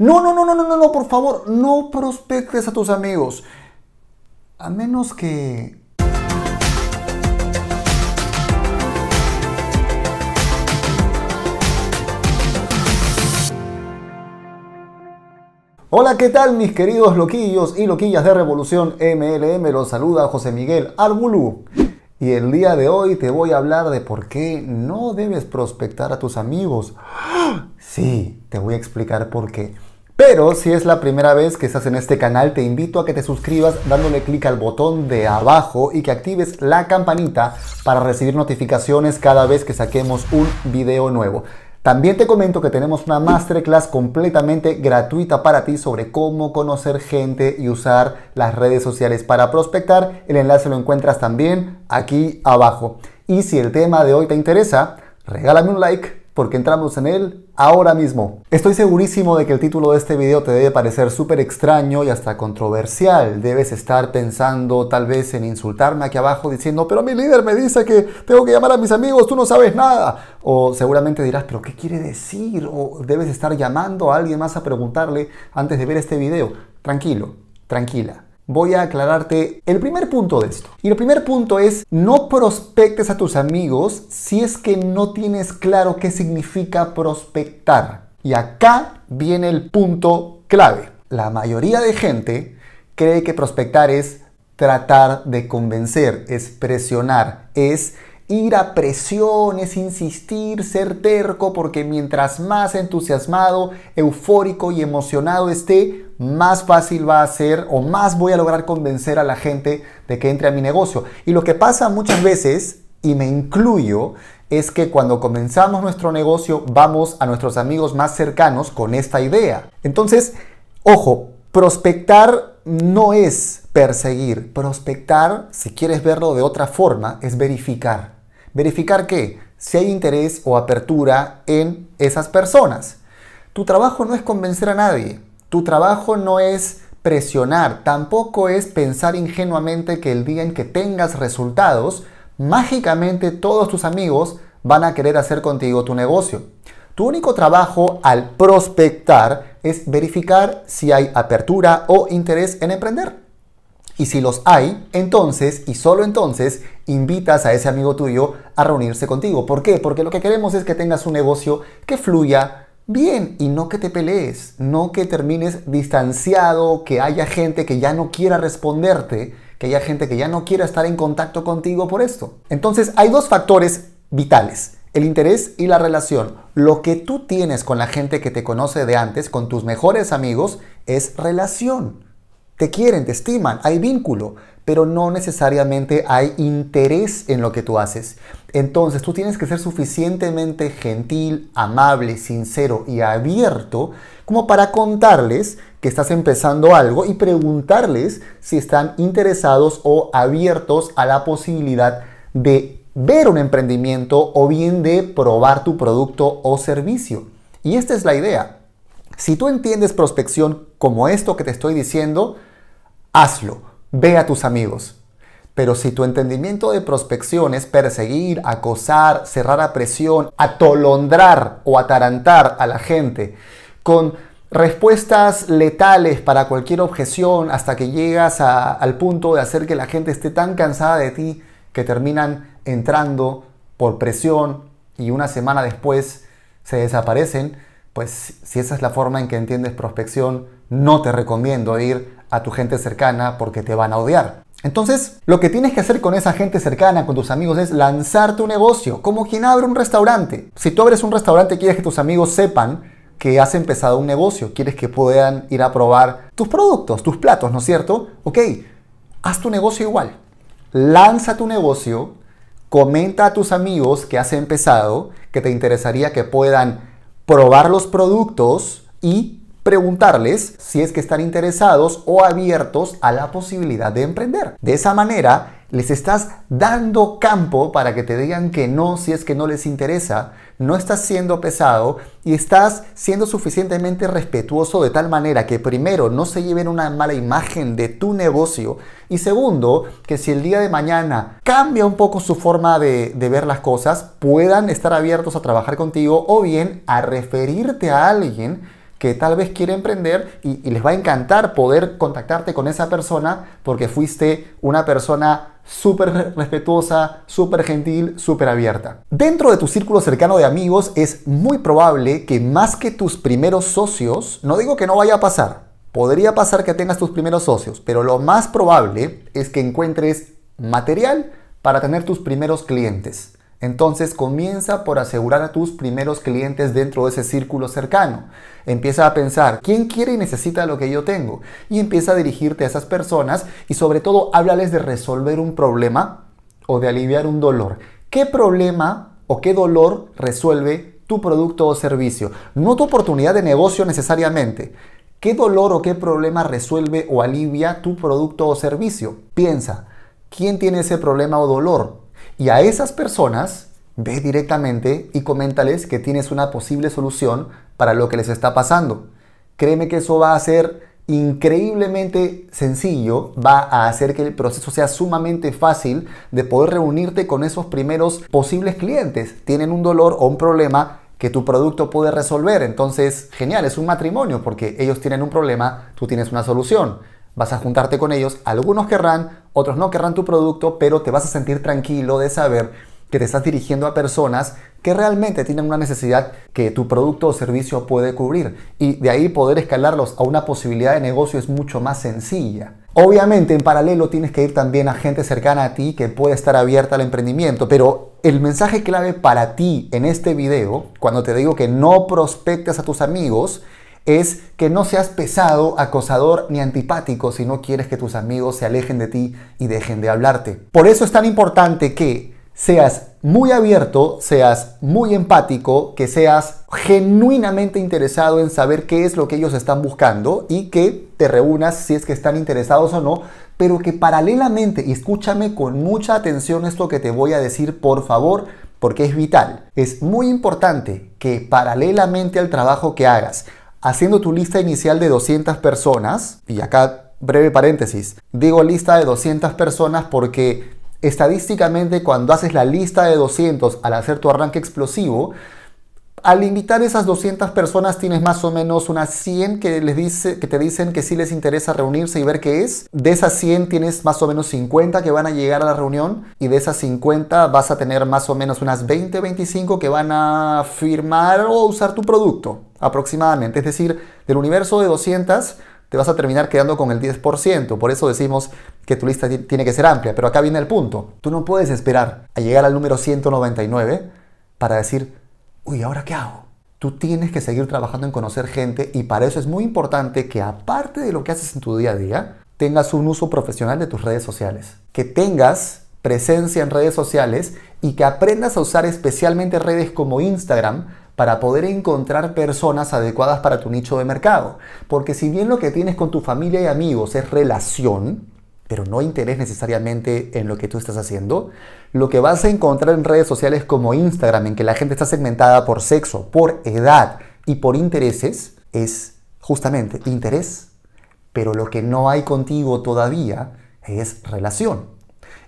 No, no, no, no, no, no, no, por favor, no prospectes a tus amigos. A menos que Hola, ¿qué tal mis queridos loquillos y loquillas de Revolución MLM? Los saluda José Miguel Arbulú. Y el día de hoy te voy a hablar de por qué no debes prospectar a tus amigos. Sí, te voy a explicar por qué. Pero si es la primera vez que estás en este canal, te invito a que te suscribas dándole clic al botón de abajo y que actives la campanita para recibir notificaciones cada vez que saquemos un video nuevo. También te comento que tenemos una masterclass completamente gratuita para ti sobre cómo conocer gente y usar las redes sociales para prospectar. El enlace lo encuentras también aquí abajo. Y si el tema de hoy te interesa, regálame un like porque entramos en él ahora mismo. Estoy segurísimo de que el título de este video te debe parecer súper extraño y hasta controversial. Debes estar pensando tal vez en insultarme aquí abajo diciendo, pero mi líder me dice que tengo que llamar a mis amigos, tú no sabes nada. O seguramente dirás, pero ¿qué quiere decir? O debes estar llamando a alguien más a preguntarle antes de ver este video. Tranquilo, tranquila voy a aclararte el primer punto de esto. Y el primer punto es no prospectes a tus amigos si es que no tienes claro qué significa prospectar. Y acá viene el punto clave. La mayoría de gente cree que prospectar es tratar de convencer, es presionar, es ir a presión, es insistir, ser terco, porque mientras más entusiasmado, eufórico y emocionado esté, más fácil va a ser o más voy a lograr convencer a la gente de que entre a mi negocio. Y lo que pasa muchas veces, y me incluyo, es que cuando comenzamos nuestro negocio vamos a nuestros amigos más cercanos con esta idea. Entonces, ojo, prospectar no es perseguir. Prospectar, si quieres verlo de otra forma, es verificar. ¿Verificar qué? Si hay interés o apertura en esas personas. Tu trabajo no es convencer a nadie. Tu trabajo no es presionar. Tampoco es pensar ingenuamente que el día en que tengas resultados, mágicamente todos tus amigos van a querer hacer contigo tu negocio. Tu único trabajo al prospectar es verificar si hay apertura o interés en emprender. Y si los hay, entonces y solo entonces invitas a ese amigo tuyo a reunirse contigo. ¿Por qué? Porque lo que queremos es que tengas un negocio que fluya bien y no que te pelees, no que termines distanciado, que haya gente que ya no quiera responderte, que haya gente que ya no quiera estar en contacto contigo por esto. Entonces hay dos factores vitales. El interés y la relación. Lo que tú tienes con la gente que te conoce de antes, con tus mejores amigos, es relación. Te quieren, te estiman, hay vínculo, pero no necesariamente hay interés en lo que tú haces. Entonces tú tienes que ser suficientemente gentil, amable, sincero y abierto como para contarles que estás empezando algo y preguntarles si están interesados o abiertos a la posibilidad de ver un emprendimiento o bien de probar tu producto o servicio. Y esta es la idea. Si tú entiendes prospección como esto que te estoy diciendo, hazlo, ve a tus amigos. Pero si tu entendimiento de prospección es perseguir, acosar, cerrar a presión, atolondrar o atarantar a la gente con respuestas letales para cualquier objeción hasta que llegas al punto de hacer que la gente esté tan cansada de ti que terminan entrando por presión y una semana después se desaparecen, pues si esa es la forma en que entiendes prospección, no te recomiendo ir a tu gente cercana porque te van a odiar. Entonces, lo que tienes que hacer con esa gente cercana, con tus amigos, es lanzar tu negocio, como quien abre un restaurante. Si tú abres un restaurante, quieres que tus amigos sepan que has empezado un negocio, quieres que puedan ir a probar tus productos, tus platos, ¿no es cierto? Ok, haz tu negocio igual. Lanza tu negocio, comenta a tus amigos que has empezado, que te interesaría que puedan probar los productos y preguntarles si es que están interesados o abiertos a la posibilidad de emprender. De esa manera, les estás dando campo para que te digan que no si es que no les interesa, no estás siendo pesado y estás siendo suficientemente respetuoso de tal manera que primero no se lleven una mala imagen de tu negocio y segundo que si el día de mañana cambia un poco su forma de, de ver las cosas, puedan estar abiertos a trabajar contigo o bien a referirte a alguien que tal vez quiere emprender y, y les va a encantar poder contactarte con esa persona porque fuiste una persona súper respetuosa, súper gentil, súper abierta. Dentro de tu círculo cercano de amigos es muy probable que más que tus primeros socios, no digo que no vaya a pasar, podría pasar que tengas tus primeros socios, pero lo más probable es que encuentres material para tener tus primeros clientes. Entonces comienza por asegurar a tus primeros clientes dentro de ese círculo cercano. Empieza a pensar, ¿quién quiere y necesita lo que yo tengo? Y empieza a dirigirte a esas personas y sobre todo háblales de resolver un problema o de aliviar un dolor. ¿Qué problema o qué dolor resuelve tu producto o servicio? No tu oportunidad de negocio necesariamente. ¿Qué dolor o qué problema resuelve o alivia tu producto o servicio? Piensa, ¿quién tiene ese problema o dolor? Y a esas personas ve directamente y coméntales que tienes una posible solución para lo que les está pasando. Créeme que eso va a ser increíblemente sencillo, va a hacer que el proceso sea sumamente fácil de poder reunirte con esos primeros posibles clientes. Tienen un dolor o un problema que tu producto puede resolver. Entonces, genial, es un matrimonio porque ellos tienen un problema, tú tienes una solución. Vas a juntarte con ellos, algunos querrán, otros no querrán tu producto, pero te vas a sentir tranquilo de saber que te estás dirigiendo a personas que realmente tienen una necesidad que tu producto o servicio puede cubrir. Y de ahí poder escalarlos a una posibilidad de negocio es mucho más sencilla. Obviamente en paralelo tienes que ir también a gente cercana a ti que puede estar abierta al emprendimiento, pero el mensaje clave para ti en este video, cuando te digo que no prospectes a tus amigos, es que no seas pesado, acosador ni antipático si no quieres que tus amigos se alejen de ti y dejen de hablarte. Por eso es tan importante que seas muy abierto, seas muy empático, que seas genuinamente interesado en saber qué es lo que ellos están buscando y que te reúnas si es que están interesados o no, pero que paralelamente, y escúchame con mucha atención esto que te voy a decir, por favor, porque es vital. Es muy importante que paralelamente al trabajo que hagas, haciendo tu lista inicial de 200 personas, y acá breve paréntesis, digo lista de 200 personas porque estadísticamente cuando haces la lista de 200 al hacer tu arranque explosivo, al invitar esas 200 personas tienes más o menos unas 100 que, les dice, que te dicen que sí les interesa reunirse y ver qué es. De esas 100 tienes más o menos 50 que van a llegar a la reunión y de esas 50 vas a tener más o menos unas 20, 25 que van a firmar o usar tu producto aproximadamente. Es decir, del universo de 200 te vas a terminar quedando con el 10%. Por eso decimos que tu lista tiene que ser amplia. Pero acá viene el punto. Tú no puedes esperar a llegar al número 199 para decir, uy, ¿ahora qué hago? Tú tienes que seguir trabajando en conocer gente y para eso es muy importante que aparte de lo que haces en tu día a día, tengas un uso profesional de tus redes sociales. Que tengas presencia en redes sociales y que aprendas a usar especialmente redes como Instagram para poder encontrar personas adecuadas para tu nicho de mercado. Porque si bien lo que tienes con tu familia y amigos es relación, pero no interés necesariamente en lo que tú estás haciendo, lo que vas a encontrar en redes sociales como Instagram, en que la gente está segmentada por sexo, por edad y por intereses, es justamente interés. Pero lo que no hay contigo todavía es relación.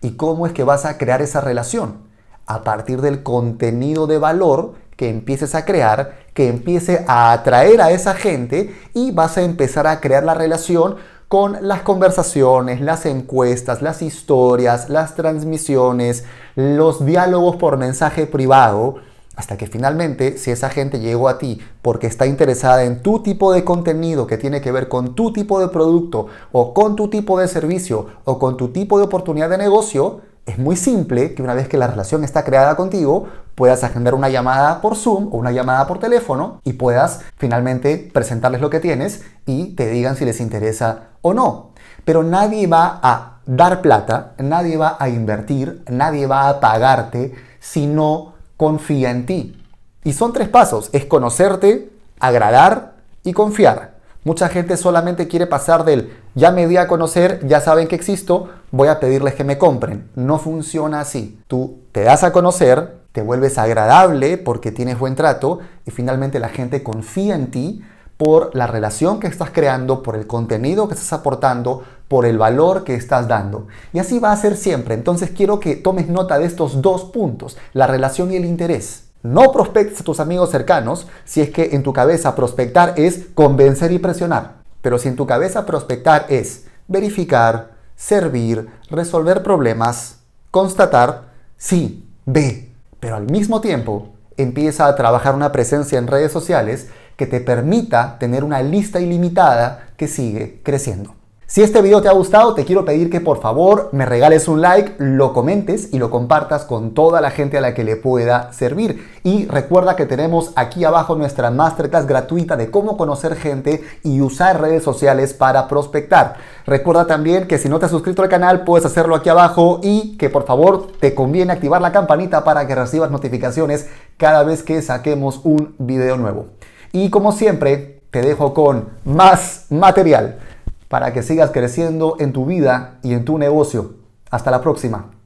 ¿Y cómo es que vas a crear esa relación? A partir del contenido de valor que empieces a crear, que empiece a atraer a esa gente y vas a empezar a crear la relación con las conversaciones, las encuestas, las historias, las transmisiones, los diálogos por mensaje privado, hasta que finalmente, si esa gente llegó a ti porque está interesada en tu tipo de contenido que tiene que ver con tu tipo de producto o con tu tipo de servicio o con tu tipo de oportunidad de negocio, es muy simple que una vez que la relación está creada contigo, puedas agendar una llamada por Zoom o una llamada por teléfono y puedas finalmente presentarles lo que tienes y te digan si les interesa o no. Pero nadie va a dar plata, nadie va a invertir, nadie va a pagarte si no confía en ti. Y son tres pasos, es conocerte, agradar y confiar. Mucha gente solamente quiere pasar del ya me di a conocer, ya saben que existo, voy a pedirles que me compren. No funciona así. Tú te das a conocer, te vuelves agradable porque tienes buen trato y finalmente la gente confía en ti por la relación que estás creando, por el contenido que estás aportando, por el valor que estás dando. Y así va a ser siempre. Entonces quiero que tomes nota de estos dos puntos, la relación y el interés. No prospectes a tus amigos cercanos si es que en tu cabeza prospectar es convencer y presionar. Pero si en tu cabeza prospectar es verificar, servir, resolver problemas, constatar, sí, ve. Pero al mismo tiempo empieza a trabajar una presencia en redes sociales que te permita tener una lista ilimitada que sigue creciendo. Si este video te ha gustado, te quiero pedir que por favor me regales un like, lo comentes y lo compartas con toda la gente a la que le pueda servir. Y recuerda que tenemos aquí abajo nuestra masterclass gratuita de cómo conocer gente y usar redes sociales para prospectar. Recuerda también que si no te has suscrito al canal, puedes hacerlo aquí abajo y que por favor te conviene activar la campanita para que recibas notificaciones cada vez que saquemos un video nuevo. Y como siempre, te dejo con más material para que sigas creciendo en tu vida y en tu negocio. Hasta la próxima.